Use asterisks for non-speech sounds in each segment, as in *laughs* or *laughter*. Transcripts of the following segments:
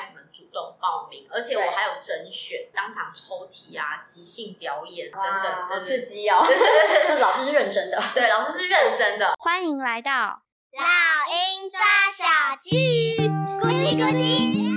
孩子们主动报名，而且我还有甄选，当场抽题啊，即兴表演等等，好刺激哦！老师是认真的，对，老师是认真的。欢迎来到老鹰抓小鸡，咕叽咕叽。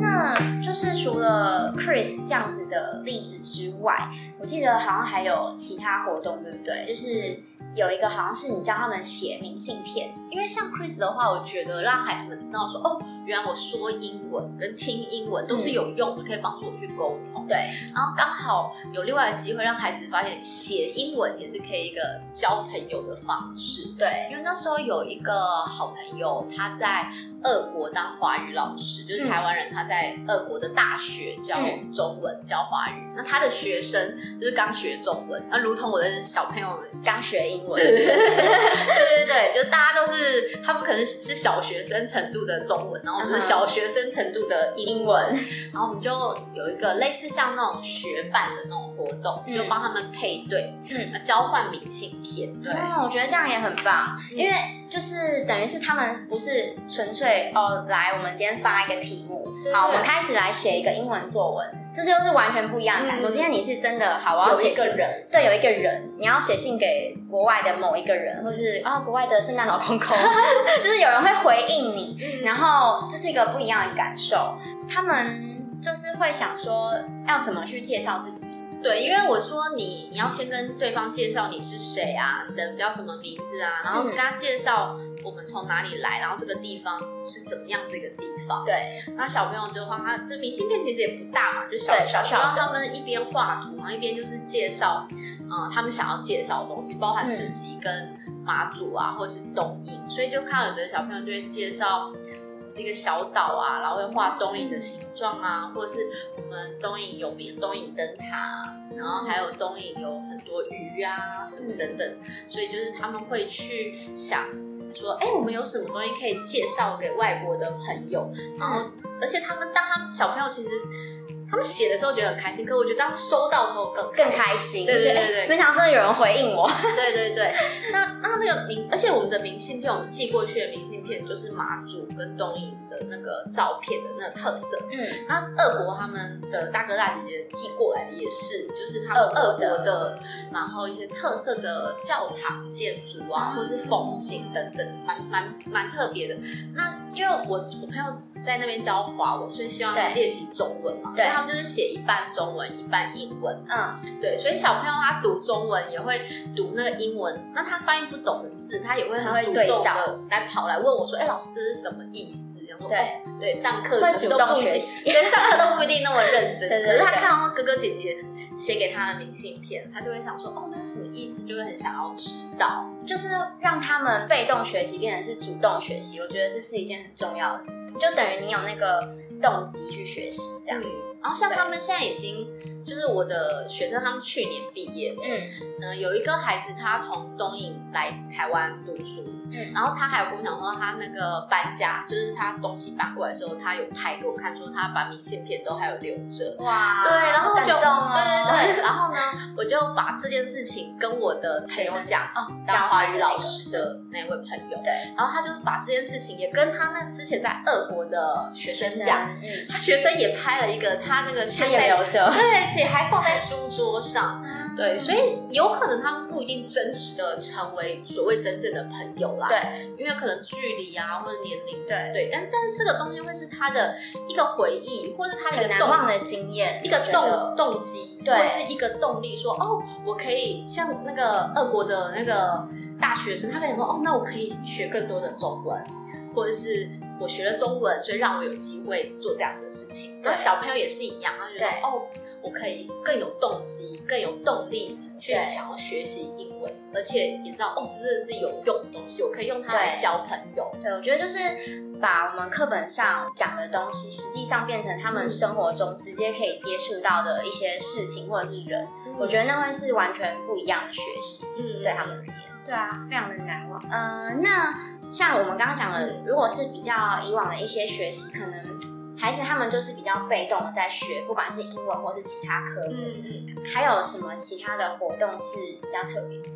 那就是除了 Chris 这样子的例子之外，我记得好像还有其他活动，对不对？就是有一个好像是你教他们写明信片，因为像 Chris 的话，我觉得让孩子们知道说哦。原来我说英文跟听英文都是有用的，嗯、可以帮助我去沟通。对，然后刚好有另外的机会让孩子发现写英文也是可以一个交朋友的方式。对，因为那时候有一个好朋友，他在俄国当华语老师，就是台湾人，他在俄国的大学教中文、嗯、教华语。那他的学生就是刚学中文，那如同我的小朋友们刚学英文。*laughs* 对。对对，对就大家都是他们可能是小学生程度的中文，然后。我们小学生程度的英文，然后我们就有一个类似像那种学伴的那种活动，嗯、就帮他们配对，嗯，交换明信片。对、哦，我觉得这样也很棒，嗯、因为就是等于是他们不是纯粹哦，来，我们今天发一个题目，对好，我们开始来写一个英文作文。这就是完全不一样的感受。嗯、今天你是真的好，我要写一个人，对，有一个人，你要写信给国外的某一个人，或是啊、哦，国外的圣诞老公公，*laughs* 就是有人会回应你，然后这是一个不一样的感受。他们就是会想说，要怎么去介绍自己。对，因为我说你你要先跟对方介绍你是谁啊，你的叫什么名字啊，然后跟他介绍我们从哪里来，然后这个地方是怎么样这个地方。对，那小朋友就画，他就明信片其实也不大嘛，就小小小，然后他们一边画图，然后一边就是介绍，呃，他们想要介绍的东西，包含自己跟马祖啊，或者是东引，所以就看到有的小朋友就会介绍。是一个小岛啊，然后会画东影的形状啊，或者是我们东影有名的东影灯塔，然后还有东影有很多鱼啊什么等等，所以就是他们会去想说，哎，我们有什么东西可以介绍给外国的朋友，然后而且他们当他小朋友其实。他们写的时候觉得很开心，可我觉得当收到的时候更更开心。对对对对，没想到真的有人回应我。*laughs* 对对对，那那那个明，而且我们的明信片，我们寄过去的明信片就是马祖跟东引的那个照片的那个特色。嗯，那俄国他们的大哥大姐姐寄过来的也是，就是他们俄国的，然后一些特色的教堂建筑啊，或是风景等等，蛮蛮蛮特别的。那因为我我朋友在那边教华文，所以希望练习中文嘛。所以。他们就是写一半中文，一半英文。嗯，对，所以小朋友他读中文也会读那个英文，那他翻译不懂的字，他也会很主动的来跑来问我说：“哎、欸，老师，这是什么意思？”然后说：“对、哦、对，上课会主动学习，对，上课都不一定那么认真。*laughs* 可是他看到哥哥姐姐写给他的明信片，他就会想说：‘哦，那是什么意思？’就会很想要知道，就是让他们被动学习变成是主动学习。我觉得这是一件很重要的事情，就等于你有那个动机去学习这样然后像他们现在已经，就是我的学生，他们去年毕业了。嗯，呃，有一个孩子他从东影来台湾读书，嗯，然后他还有跟我讲说，他那个搬家，就是他东西搬过来的时候，他有拍给我看，说他把明信片都还有留着。哇，对，然后就，对对对，然后呢，我就把这件事情跟我的朋友讲，哦，当华语老师的那位朋友，对，然后他就把这件事情也跟他那之前在俄国的学生讲，嗯，他学生也拍了一个。他那个现在有对，也还放在书桌上，对，所以有可能他们不一定真实的成为所谓真正的朋友啦，对，因为可能距离啊或者年龄，对对，但但是这个东西会是他的一个回忆，或者他的一个难忘的经验，一个动动机，或者是一个动力，说哦，我可以像那个俄国的那个大学生，他可以说哦，那我可以学更多的中文，或者是。我学了中文，所以让我有机会做这样子的事情。那对小朋友也是一样，他就觉得哦，我可以更有动机、更有动力去想要学习英文，而且也知道哦，这真的是有用的东西，我可以用它来交朋友。对，我觉得就是把我们课本上讲的东西，实际上变成他们生活中直接可以接触到的一些事情或者是人，嗯、我觉得那会是完全不一样的学习。嗯，对他们而言，对啊，非常的难忘。嗯、呃，那。像我们刚刚讲的，如果是比较以往的一些学习，可能孩子他们就是比较被动的在学，不管是英文或是其他科目。嗯嗯。还有什么其他的活动是比较特别的？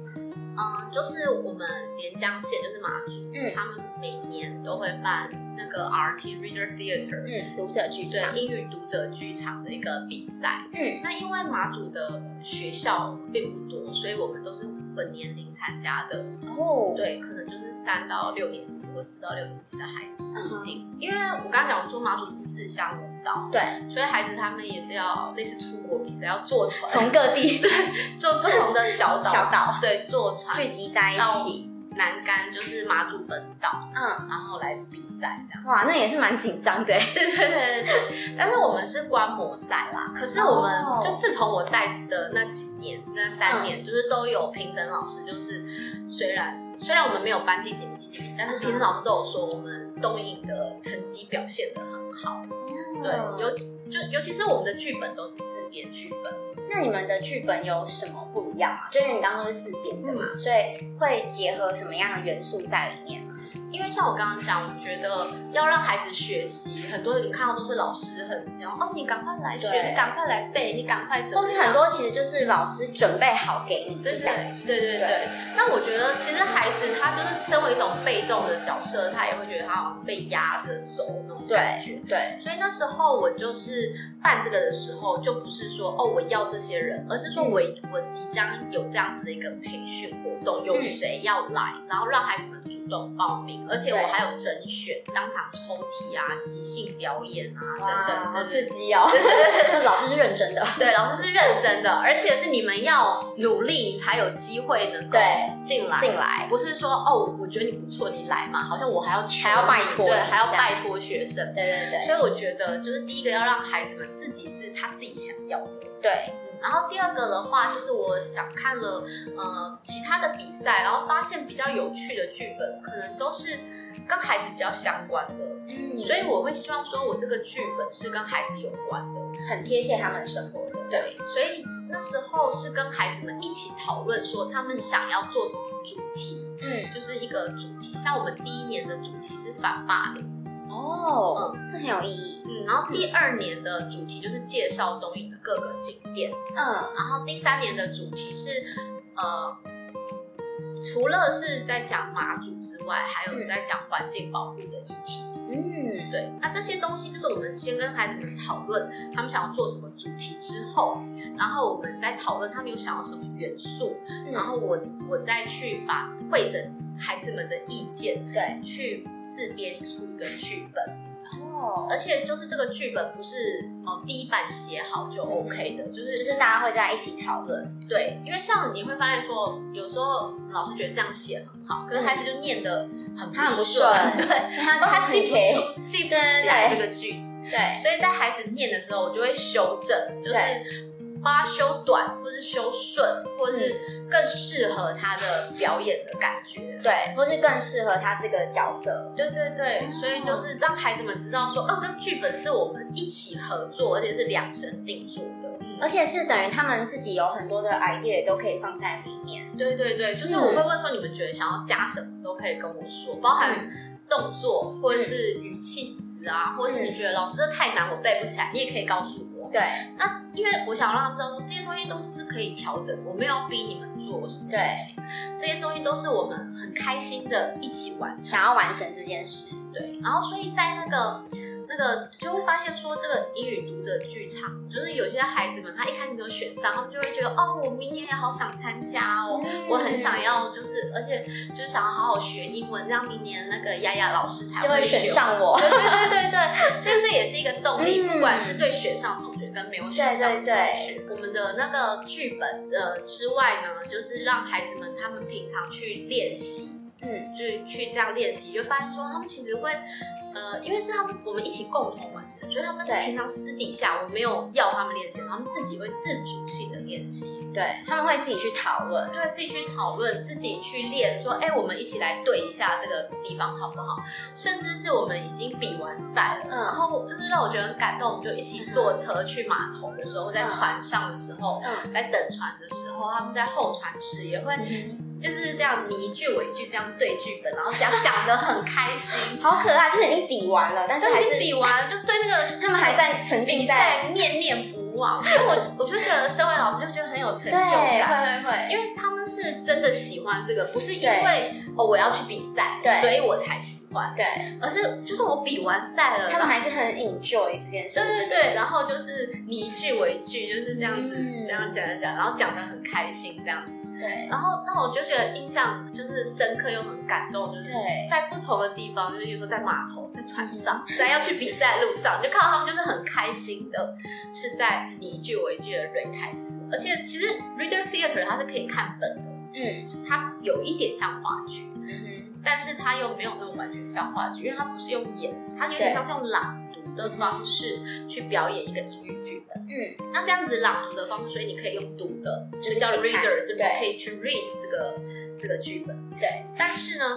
嗯，就是我们连江县就是马祖，嗯，他们每年都会办那个 RT Reader Theater，嗯，读者剧场，对，英语读者剧场的一个比赛。嗯，那因为马祖的学校并不多，所以我们都是本年龄参加的。哦，对，可能就是三到六年级或四到六年级的孩子不一定。嗯、因为我刚刚讲说马祖是四乡五岛，对，所以孩子他们也是要类似出国比赛，要坐船，从各地。*laughs* 对，坐不同的小岛，小岛。对，坐船聚集在一起。南竿就是马祖本岛，嗯，然后来比赛这样。哇，那也是蛮紧张的。对对对对对。但是我们是观摩赛啦，可是我们就自从我带的那几年，那三年，嗯、就是都有评审老师，就是虽然虽然我们没有班第几名第几名，但是评审老师都有说我们东影的成绩表现的很好。嗯、对，尤其就尤其是我们的剧本都是自编剧本。那你们的剧本有什么不一样啊？就是你刚刚说是自编的嘛，嗯、所以会结合什么样的元素在里面？因为像我刚刚讲，我觉得要让孩子学习，很多人你看到都是老师很讲哦，你赶快来学，你赶快来背，你赶快怎么样？或是很多其实就是老师准备好给你，对对对对对。那我觉得其实孩子他就是身为一种被动的角色，他也会觉得他好像被压着走那种感觉。对，对所以那时候我就是办这个的时候，就不是说哦我要这些人，而是说我我即将有这样子的一个培训活动，有谁要来，然后让孩子们主动报名。而且我还有甄选，当场抽题啊，即兴表演啊，等等，好刺激哦！老师是认真的，对，*laughs* 老师是认真的，而且是你们要努力，你才有机会能够进来。进来不是说哦，我觉得你不错，你来嘛，好像我还要还要拜托，对，还要拜托学生。对对对。所以我觉得，就是第一个要让孩子们自己是他自己想要的。对。然后第二个的话，就是我想看了呃其他的比赛，然后发现比较有趣的剧本，可能都是跟孩子比较相关的，嗯，所以我会希望说我这个剧本是跟孩子有关的，很贴切他们生活的。对，所以那时候是跟孩子们一起讨论说他们想要做什么主题，嗯，就是一个主题，像我们第一年的主题是反霸凌。哦，嗯，这很有意义。嗯，然后第二年的主题就是介绍东影的各个景点。嗯，然后第三年的主题是，呃，除了是在讲马祖之外，还有在讲环境保护的议题。嗯，对。那这些东西就是我们先跟孩子们讨论，他们想要做什么主题之后，然后我们再讨论他们有想要什么元素，嗯，然后我我再去把汇整。孩子们的意见，对，去自编出一个剧本，哦，而且就是这个剧本不是哦第一版写好就 OK 的，就是就是大家会在一起讨论，对，因为像你会发现说，有时候老师觉得这样写很好，可是孩子就念得很不顺，*laughs* 对，*laughs* 他记不出记不起来这个句子，对，所以在孩子念的时候，我就会修正，就是。把它修短，或是修顺，或是更适合他的表演的感觉，对，或是更适合他这个角色，对对对，所以就是让孩子们知道说，哦，这个剧本是我们一起合作，而且是量身定做的，嗯、而且是等于他们自己有很多的 idea 都可以放在里面。对对对，就是我会问说，你们觉得想要加什么，都可以跟我说，包含动作或者是语气词啊，嗯、或者是你觉得老师这太难，我背不起来，你也可以告诉我。对，那因为我想让他们知道说，这些东西都是可以调整，我没有逼你们做什么事情，这些东西都是我们很开心的一起完成，想要完成这件事。对，然后所以在那个那个就会发现说，这个英语读者剧场，就是有些孩子们他一开始没有选上，他们就会觉得哦，我明年也好想参加哦，嗯、我很想要，就是而且就是想要好好学英文，这样明年那个丫丫老师才会选上我。对对对对对，*laughs* 所以这也是一个动力，嗯、不管是对选上同学。跟没有选上同学，我们的那个剧本呃之外呢，就是让孩子们他们平常去练习，嗯，就去这样练习，就发现说他们其实会。呃，因为是他们我们一起共同完成，所以他们平常私底下我没有要他们练习，他们自己会自主性的练习。对，他们会自己去讨论，对，自己去讨论，自己去练，说，哎，我们一起来对一下这个地方好不好？甚至是我们已经比完赛了，嗯，然后就是让我觉得很感动，我们就一起坐车去码头的时候，在船上的时候，嗯，在等船的时候，他们在候船室也会。就是这样，你一句我一句这样对剧本，然后讲讲的很开心，*laughs* 好可爱，就是已经比完了，但是还是比完，就是对那个 *laughs* 他们还在沉浸在念念不忘。因为我我就觉得身为老师就觉得很有成就感，会会会，因为他们是真的喜欢这个，不是因为哦我要去比赛，对，所以我才喜欢，对，而是就是我比完赛了，他们还是很 enjoy 这件事情，对对对，然后就是你一句我一句，就是这样子这样讲讲讲，然后讲的很开心这样子。对，然后那我就觉得印象就是深刻又很感动，就是在不同的地方，就是比如说在码头、在船上、在要去比赛的路上，就看到他们就是很开心的，是在你一句我一句的蕊台词。而且其实 Reader Theater 它是可以看本的，嗯，它有一点像话剧，嗯哼，但是它又没有那么完全像话剧，因为它不是用演，它有点像是用朗读的方式去表演一个英语剧本。嗯，那这样子朗读的方式，所以你可以用读的，就是叫 reader，是不是可以去 read 这个这个剧本？对。但是呢，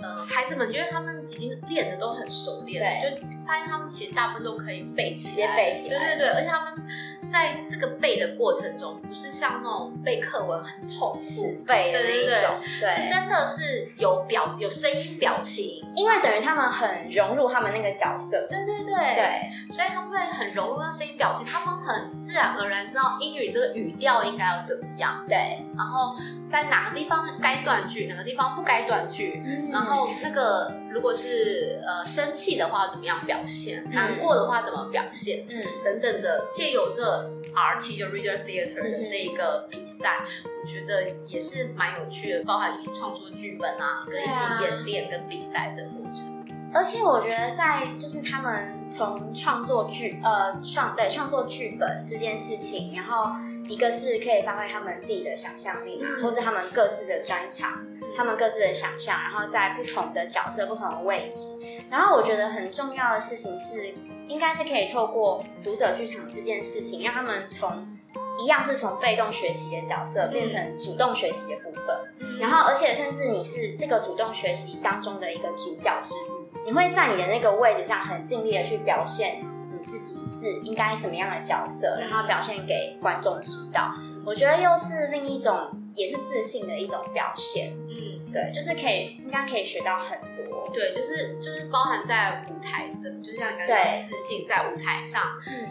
呃，孩子们因为他们已经练的都很熟练，了，就发现他们其实大部分都可以背起来，直接背起来。对对对，而且他们在这个背的过程中，不是像那种背课文很痛苦背的那一种，对，是真的是有表有声音表情，因为等于他们很融入他们那个角色。对对对。对，所以他们会很融入那声音表情，他们很自然而然知道英语这个语调应该要怎么样，对，然后在哪个地方该断句，哪个地方不该断句，然后那个如果是呃生气的话怎么样表现，难过的话怎么表现，嗯，等等的，借由这 RT 就 Reader Theater 的这一个比赛，我觉得也是蛮有趣的，包含一起创作剧本啊，跟一起演练跟比赛这个过程。而且我觉得，在就是他们从创作剧呃创对创作剧本这件事情，然后一个是可以发挥他们自己的想象力嘛，嗯、或是他们各自的专长，嗯、他们各自的想象，然后在不同的角色、不同的位置。然后我觉得很重要的事情是，应该是可以透过读者剧场这件事情，让他们从一样是从被动学习的角色变成主动学习的部分。嗯、然后，而且甚至你是这个主动学习当中的一个主角之一。你会在你的那个位置上很尽力的去表现你自己是应该什么样的角色，然后表现给观众知道。我觉得又是另一种，也是自信的一种表现。嗯，对，就是可以，应该可以学到很多。对，就是就是包含在舞台这，就像刚刚自信在舞台上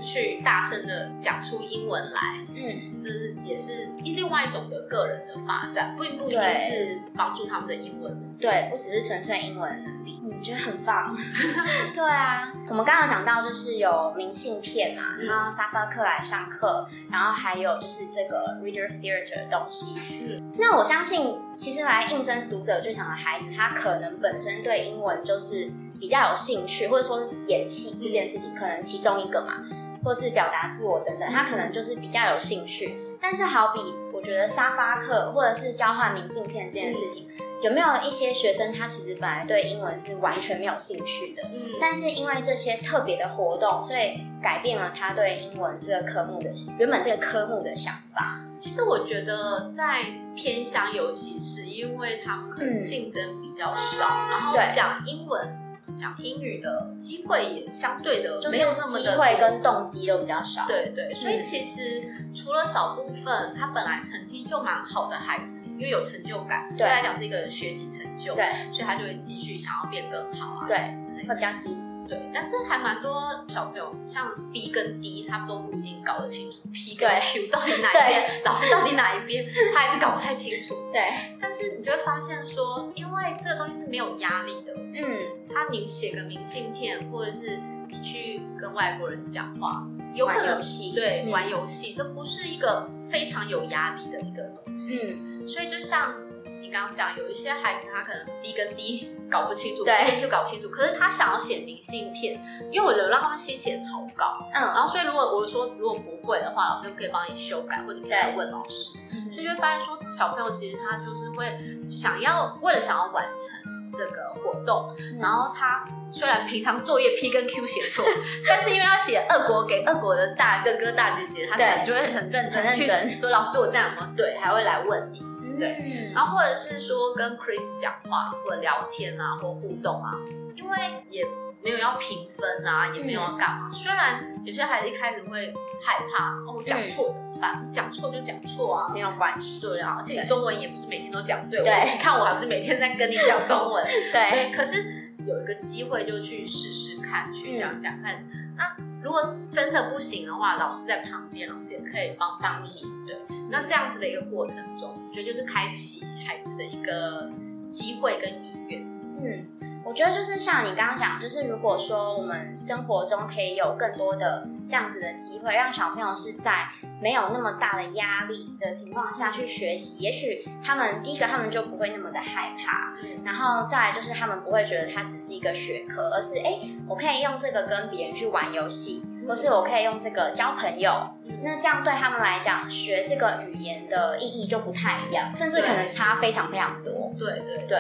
去大声的讲出英文来。嗯，这是也是另外一种的个人的发展，不不一定是帮助他们的英文。对，不只是纯粹英文能力。我觉得很棒，*laughs* 对啊，我们刚刚讲到就是有明信片嘛，然后沙发课来上课，然后还有就是这个 Reader Theater 的东西。嗯，那我相信其实来应征读者剧场的孩子，他可能本身对英文就是比较有兴趣，或者说演戏这件事情可能其中一个嘛，或是表达自我等等，他可能就是比较有兴趣。但是好比我觉得沙发课或者是交换明信片这件事情。有没有一些学生，他其实本来对英文是完全没有兴趣的，嗯，但是因为这些特别的活动，所以改变了他对英文这个科目的原本这个科目的想法。其实我觉得在偏乡，尤其是因为他们可能竞争比较少，嗯、然后讲英文。讲英语的机会也相对的没有那么的机会跟动机都比较少，对对，所以其实除了少部分他本来成绩就蛮好的孩子，因为有成就感，对他来讲是一个学习成就，对，所以他就会继续想要变更好啊，对之类，会比较积极，对。但是还蛮多小朋友像 B 跟 D，他们都不一定搞得清楚 P 跟 Q *laughs* 到底哪一边，老师到底哪一边，他还是搞不太清楚，对。但是你就会发现说，因为这个东西是没有压力的，嗯，他你。写个明信片，或者是你去跟外国人讲话，有可能对、嗯、玩游戏，这不是一个非常有压力的一个东西。嗯，所以就像你刚刚讲，有一些孩子他可能 B 跟 D 搞不清楚就搞不清楚，可是他想要写明信片，因为我有让他们先写草稿，嗯，然后所以如果我说如果不会的话，老师可以帮你修改，或者你可以来问老师，嗯、所以就会发现说小朋友其实他就是会想要为了想要完成。这个活动，然后他虽然平常作业 P 跟 Q 写错，*laughs* 但是因为要写俄国给俄国的大哥哥大姐姐，他可能就会很认真去说：“老师，我这样有没有对？”还会来问你，对。然后或者是说跟 Chris 讲话或者聊天啊，或互动啊，因为也。没有要评分啊，也没有要干嘛。嗯、虽然有些孩子一开始会害怕，哦，讲错怎么办？讲错、嗯、就讲错啊，没有关系。对啊，而且中文也不是每天都讲对。对，你看我还不是每天在跟你讲中文。*laughs* 对，对，可是有一个机会就去试试看，去讲讲看。那、如果真的不行的话，老师在旁边，老师也可以帮帮你。对，那这样子的一个过程中，我觉得就是开启孩子的一个机会跟意愿。嗯。我觉得就是像你刚刚讲，就是如果说我们生活中可以有更多的这样子的机会，让小朋友是在没有那么大的压力的情况下去学习，也许他们第一个他们就不会那么的害怕，嗯，然后再来就是他们不会觉得它只是一个学科，而是哎，我可以用这个跟别人去玩游戏，或是我可以用这个交朋友，那这样对他们来讲，学这个语言的意义就不太一样，甚至可能差非常非常多。对对对。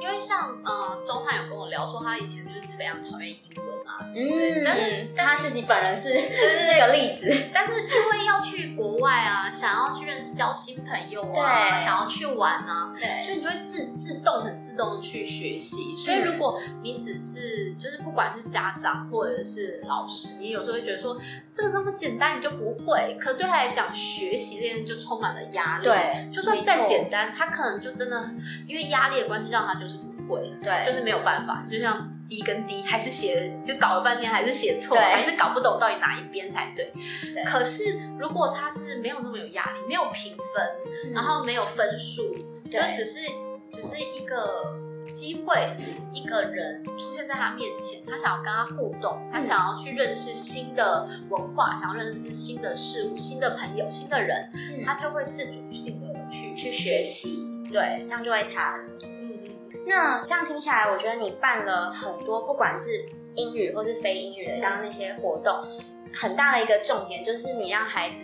因为像呃，钟汉有跟我聊说，他以前就是非常讨厌英文啊，嗯，但是他自己本人是这个例子，*laughs* 但是因为要去国外啊，想要去认识交新朋友啊，想要去玩啊，对，所以你就会自自动很自动去学习。所以如果你只是就是不管是家长或者是老师，你有时候会觉得说这个那么简单你就不会，可对他来讲学习这件事就充满了压力。对，就算再简单，他可能就真的因为压力的关系让他就是。不会，对，就是没有办法，就像 B 跟 D，还是写，就搞了半天还是写错，还是搞不懂到底哪一边才对。对，可是如果他是没有那么有压力，没有评分，嗯、然后没有分数，就只是只是一个机会，一个人出现在他面前，他想要跟他互动，他想要去认识新的文化，想要认识新的事物、新的朋友、新的人，嗯、他就会自主性的去去学习，对，这样就会差很多。那这样听下来，我觉得你办了很多，不管是英语或是非英语的刚刚那些活动，很大的一个重点就是你让孩子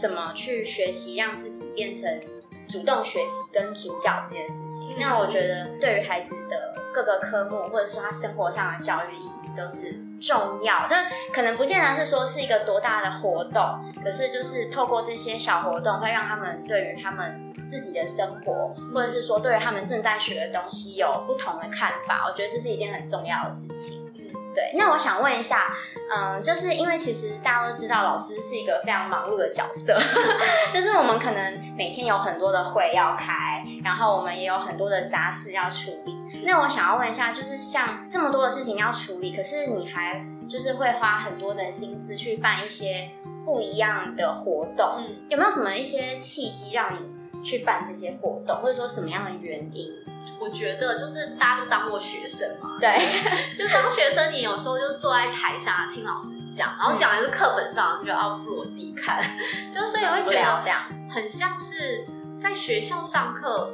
怎么去学习，让自己变成主动学习跟主角这件事情。那我觉得对于孩子的各个科目，或者说他生活上的教育意义都是重要。就可能不见得是说是一个多大的活动，可是就是透过这些小活动，会让他们对于他们。自己的生活，或者是说对于他们正在学的东西有不同的看法，我觉得这是一件很重要的事情。嗯，对。那我想问一下，嗯，就是因为其实大家都知道，老师是一个非常忙碌的角色，*laughs* 就是我们可能每天有很多的会要开，然后我们也有很多的杂事要处理。那我想要问一下，就是像这么多的事情要处理，可是你还就是会花很多的心思去办一些不一样的活动，嗯，有没有什么一些契机让你？去办这些活动，或者说什么样的原因？我觉得就是大家都当过学生嘛，对，就当学生，你有时候就坐在台下听老师讲，然后讲的是课本上，就觉得啊，不如我自己看，*laughs* 就所以会觉得这样很像是在学校上课，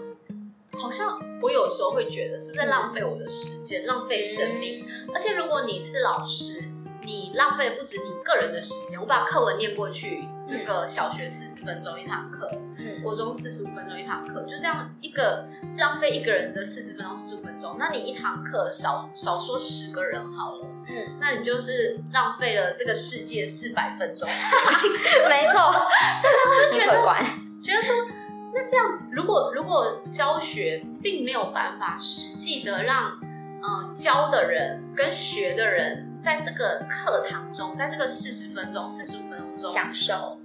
好像我有时候会觉得是在浪费我的时间，浪费生命。而且如果你是老师，你浪费的不止你个人的时间，我把课文念过去。那个小学四十分钟一堂课，嗯，国中四十五分钟一堂课，就这样一个浪费一个人的四十分钟、四十五分钟，那你一堂课少少说十个人好了，嗯，那你就是浪费了这个世界四百分钟，*laughs* 没错，*laughs* 对，我就觉得觉得说，那这样子，如果如果教学并没有办法实际的让，嗯，教的人跟学的人在这个课堂中，在这个四十分钟、四十五分钟。享受，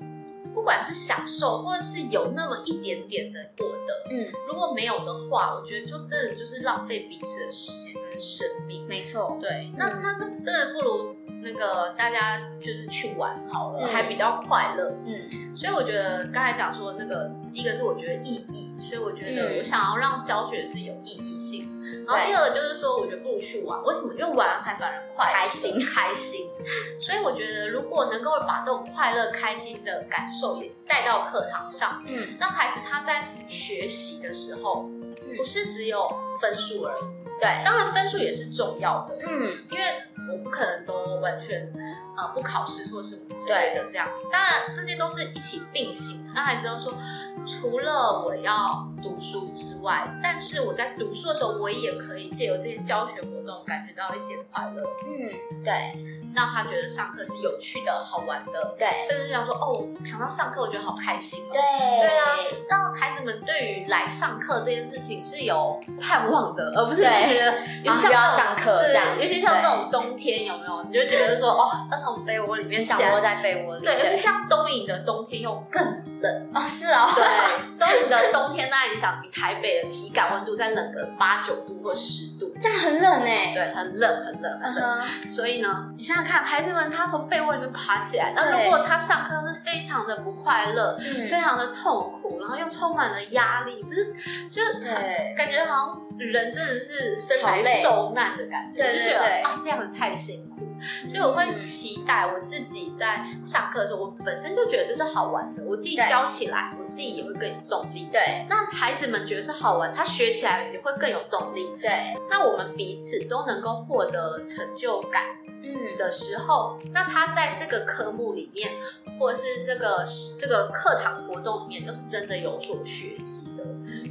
不管是享受，或者是有那么一点点的获得，嗯，如果没有的话，我觉得就真的就是浪费彼此的时间跟生命。没错，对，那那那真的不如那个大家就是去玩好了，嗯、还比较快乐。嗯，所以我觉得刚才讲说那个，第一个是我觉得意义，所以我觉得我想要让教学是有意义性。然后第二个就是说，我觉得不如去玩，为什么？因为玩还反而快开心开心。所以我觉得，如果能够把这种快乐、开心的感受也带到课堂上，嗯，让孩子他在学习的时候，不是只有分数而已。对，当然分数也是重要的，嗯，因为我不可能都完全呃不考试或什么之类的这样。当然这些都是一起并行，让孩子都说，除了我要。读书之外，但是我在读书的时候，我也可以借由这些教学活动感觉到一些快乐。嗯，对，让他觉得上课是有趣的、好玩的。对，甚至想说，哦，想到上课，我觉得好开心哦。对，对啊，让孩子们对于来上课这件事情是有盼望的，而不是觉得有需要上课这样。尤其像这种冬天，有没有？你就觉得说，哦，要从被窝里面降落在被窝里。对，尤其像东影的冬天又更冷哦，是哦。对，东影的冬天，那你想比台北的体感温度再冷个八九度或十度，这样很冷哎。对，很冷，很冷，很冷。所以呢，你想想看，孩子们他从被窝里面爬起来，那如果他上课是非常的不快乐，非常的痛苦，然后又充满了压力，不是，就是感觉好像人真的是生来受难的感觉，就觉得啊，这样子太辛苦。所以我会期待我自己在上课的时候，我本身就觉得这是好玩的，我自己教起来，我自己也会更有动力。对，那孩子们觉得是好玩，他学起来也会更有动力。对，那我们彼此都能够获得成就感，嗯的时候，那他在这个科目里面，或者是这个这个课堂活动里面，都是真的有所学习的。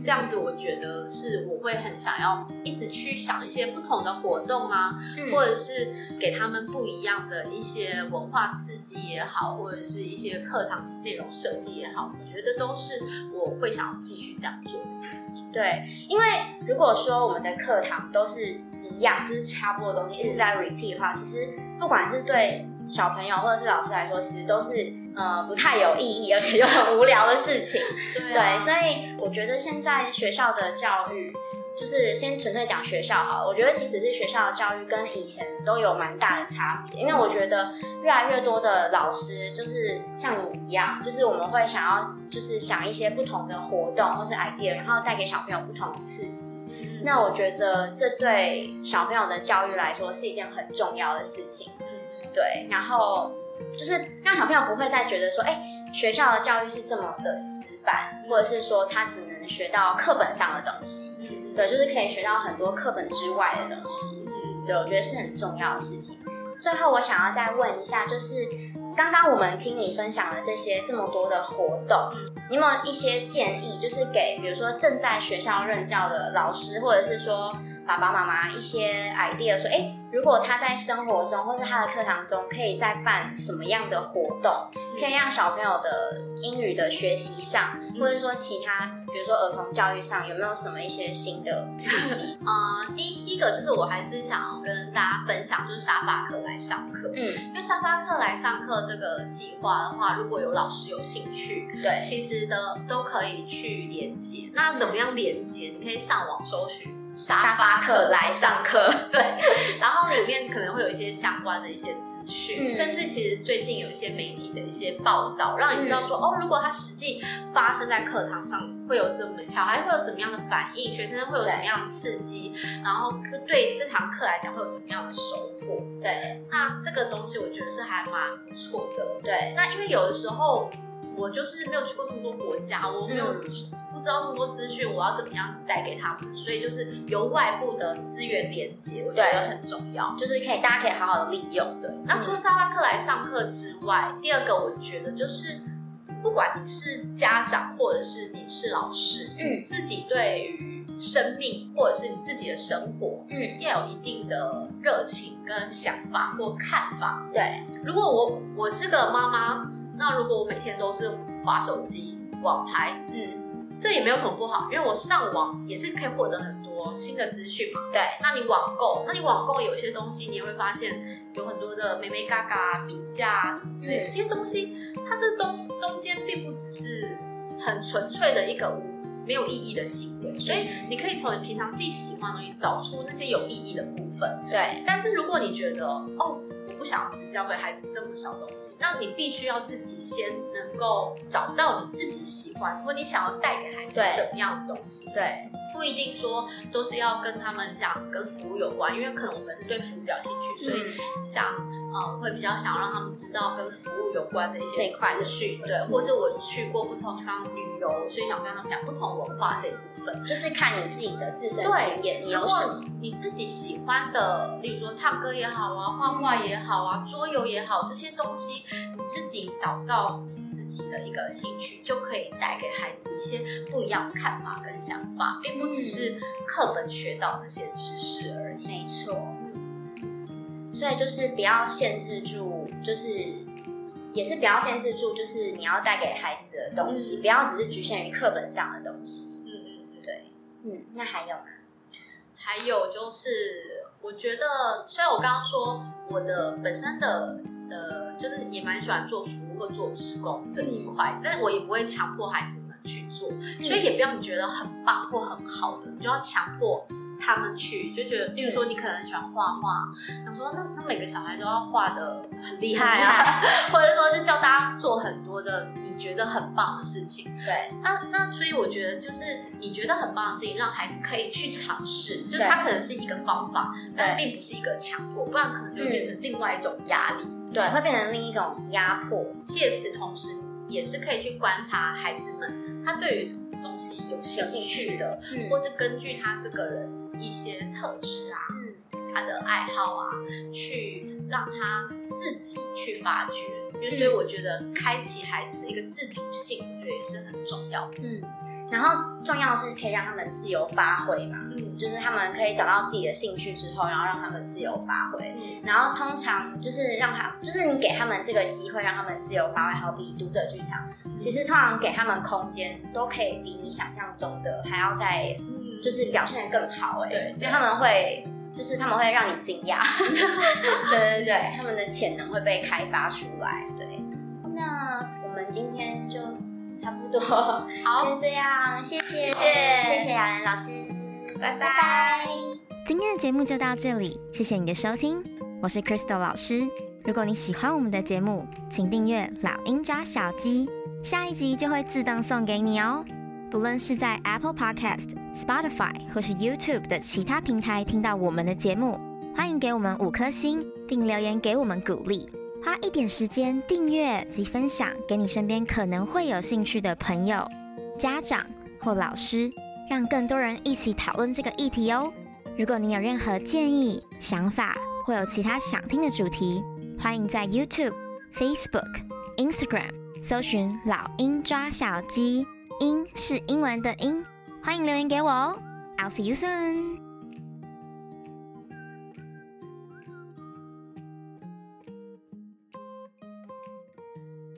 这样子，我觉得是我会很想要一直去想一些不同的活动啊，嗯、或者是给他们不一样的一些文化刺激也好，或者是一些课堂内容设计也好，我觉得这都是我会想要继续这样做的。对，因为如果说我们的课堂都是一样，就是差不多的东西一直在 repeat 的话，其实不管是对小朋友或者是老师来说，其实都是呃不太有意义，而且又很无聊的事情。*laughs* 对，啊、对，所以我觉得现在学校的教育，就是先纯粹讲学校好了，我觉得其实是学校的教育跟以前都有蛮大的差别，因为我觉得越来越多的老师就是像你一样，就是我们会想要就是想一些不同的活动或是 idea，然后带给小朋友不同的刺激。嗯、那我觉得这对小朋友的教育来说是一件很重要的事情。对，然后就是让小朋友不会再觉得说，哎，学校的教育是这么的死板，或者是说他只能学到课本上的东西。嗯，对，就是可以学到很多课本之外的东西。嗯，对，我觉得是很重要的事情。最后，我想要再问一下，就是刚刚我们听你分享的这些这么多的活动，你有没有一些建议，就是给比如说正在学校任教的老师，或者是说爸爸妈妈一些 idea，说，哎。如果他在生活中或者他的课堂中，可以再办什么样的活动，可以让小朋友的英语的学习上，或者说其他，比如说儿童教育上，有没有什么一些新的刺激？啊、*laughs* 呃，第一第一个就是我还是想要跟大家分享，就是沙发课来上课。嗯，因为沙发课来上课这个计划的话，如果有老师有兴趣，对，其实的都可以去连接。那怎么样连接？你可以上网搜寻。沙发课来上课，对，然后里面可能会有一些相关的一些资讯，嗯、甚至其实最近有一些媒体的一些报道，让你知道说，嗯、哦，如果它实际发生在课堂上，会有怎么小孩会有怎么样的反应，学生会有怎么样的刺激，然后对这堂课来讲会有怎么样的收获。对，那这个东西我觉得是还蛮不错的。对，那因为有的时候。我就是没有去过那么多国家，我没有不知道那么多资讯，我要怎么样带给他们？所以就是由外部的资源连接，我觉得很重要，就是可以大家可以好好的利用。对，那除了沙发课来上课之外，第二个我觉得就是，不管你是家长或者是你是老师，嗯，自己对于生命或者是你自己的生活，嗯，要有一定的热情跟想法或看法。对，如果我我是个妈妈。那如果我每天都是划手机、网拍，嗯，这也没有什么不好，因为我上网也是可以获得很多新的资讯嘛。对，那你网购，那你网购有些东西，你也会发现有很多的美眉嘎嘎、比价啊什么之类的，嗯、这些东西，它这东西中间并不只是很纯粹的一个没有意义的行为，所以你可以从你平常自己喜欢的东西找出那些有意义的部分。对，但是如果你觉得哦。不想只教给孩子这么少东西，那你必须要自己先能够找到你自己喜欢，或你想要带给孩子什么样的东西。对，对，不一定说都是要跟他们讲跟服务有关，因为可能我们是对服务比较兴趣，所以想呃会比较想要让他们知道跟服务有关的一些资讯。对，或是我去过不同地方旅游，所以想跟他们讲不同文化这一部分，就是看你自己的自身经验，你有什么你自己喜欢的，例如说唱歌也好啊，画画也好。啊，桌游也好，这些东西你自己找到自己的的一个兴趣，就可以带给孩子一些不一样的看法跟想法，并不只是课本学到那些知识而已。没错，嗯，所以就是不要限制住，就是也是不要限制住，就是你要带给孩子的东西，嗯，不要只是局限于课本上的东西。嗯嗯嗯，对，嗯，那还有呢？还有就是，我觉得虽然我刚刚说我的本身的呃，就是也蛮喜欢做服务或做职工这一块，但是我也不会强迫孩子们去做，所以也不要你觉得很棒或很好的，你就要强迫。他们去就觉得，例如说你可能喜欢画画，想说那那每个小孩都要画的很厉害啊，*laughs* 或者说就叫大家做很多的你觉得很棒的事情。对，那那所以我觉得就是你觉得很棒的事情，让孩子可以去尝试，就是它可能是一个方法，但并不是一个强迫，不然可能就变成另外一种压力，对，会变成另一种压迫。借此同时，也是可以去观察孩子们他对于什么东西有兴趣的，嗯、或是根据他这个人。一些特质啊，他的爱好啊，去让他自己去发掘，就所以我觉得开启孩子的一个自主性，我觉得也是很重要的。嗯，然后重要的是可以让他们自由发挥嘛，嗯，就是他们可以找到自己的兴趣之后，然后让他们自由发挥。嗯，然后通常就是让他，就是你给他们这个机会，让他们自由发挥。好比读者剧场，其实通常给他们空间，都可以比你想象中的还要再。就是表现的更好哎、欸，对，因为他们会，就是他们会让你惊讶，*laughs* 对对对，他们的潜能会被开发出来。对，那我们今天就差不多，好，先这样，谢谢，谢谢，谢谢雅兰老师，拜拜。拜拜。今天的节目就到这里，谢谢你的收听，我是 Crystal 老师。如果你喜欢我们的节目，请订阅老鹰抓小鸡，下一集就会自动送给你哦。不论是在 Apple Podcast、Spotify 或是 YouTube 的其他平台听到我们的节目，欢迎给我们五颗星，并留言给我们鼓励。花一点时间订阅及分享给你身边可能会有兴趣的朋友、家长或老师，让更多人一起讨论这个议题哦。如果你有任何建议、想法，或有其他想听的主题，欢迎在 YouTube、Facebook、Instagram 搜寻“老鹰抓小鸡”。英是英文的英，欢迎留言给我哦。I'll see you soon.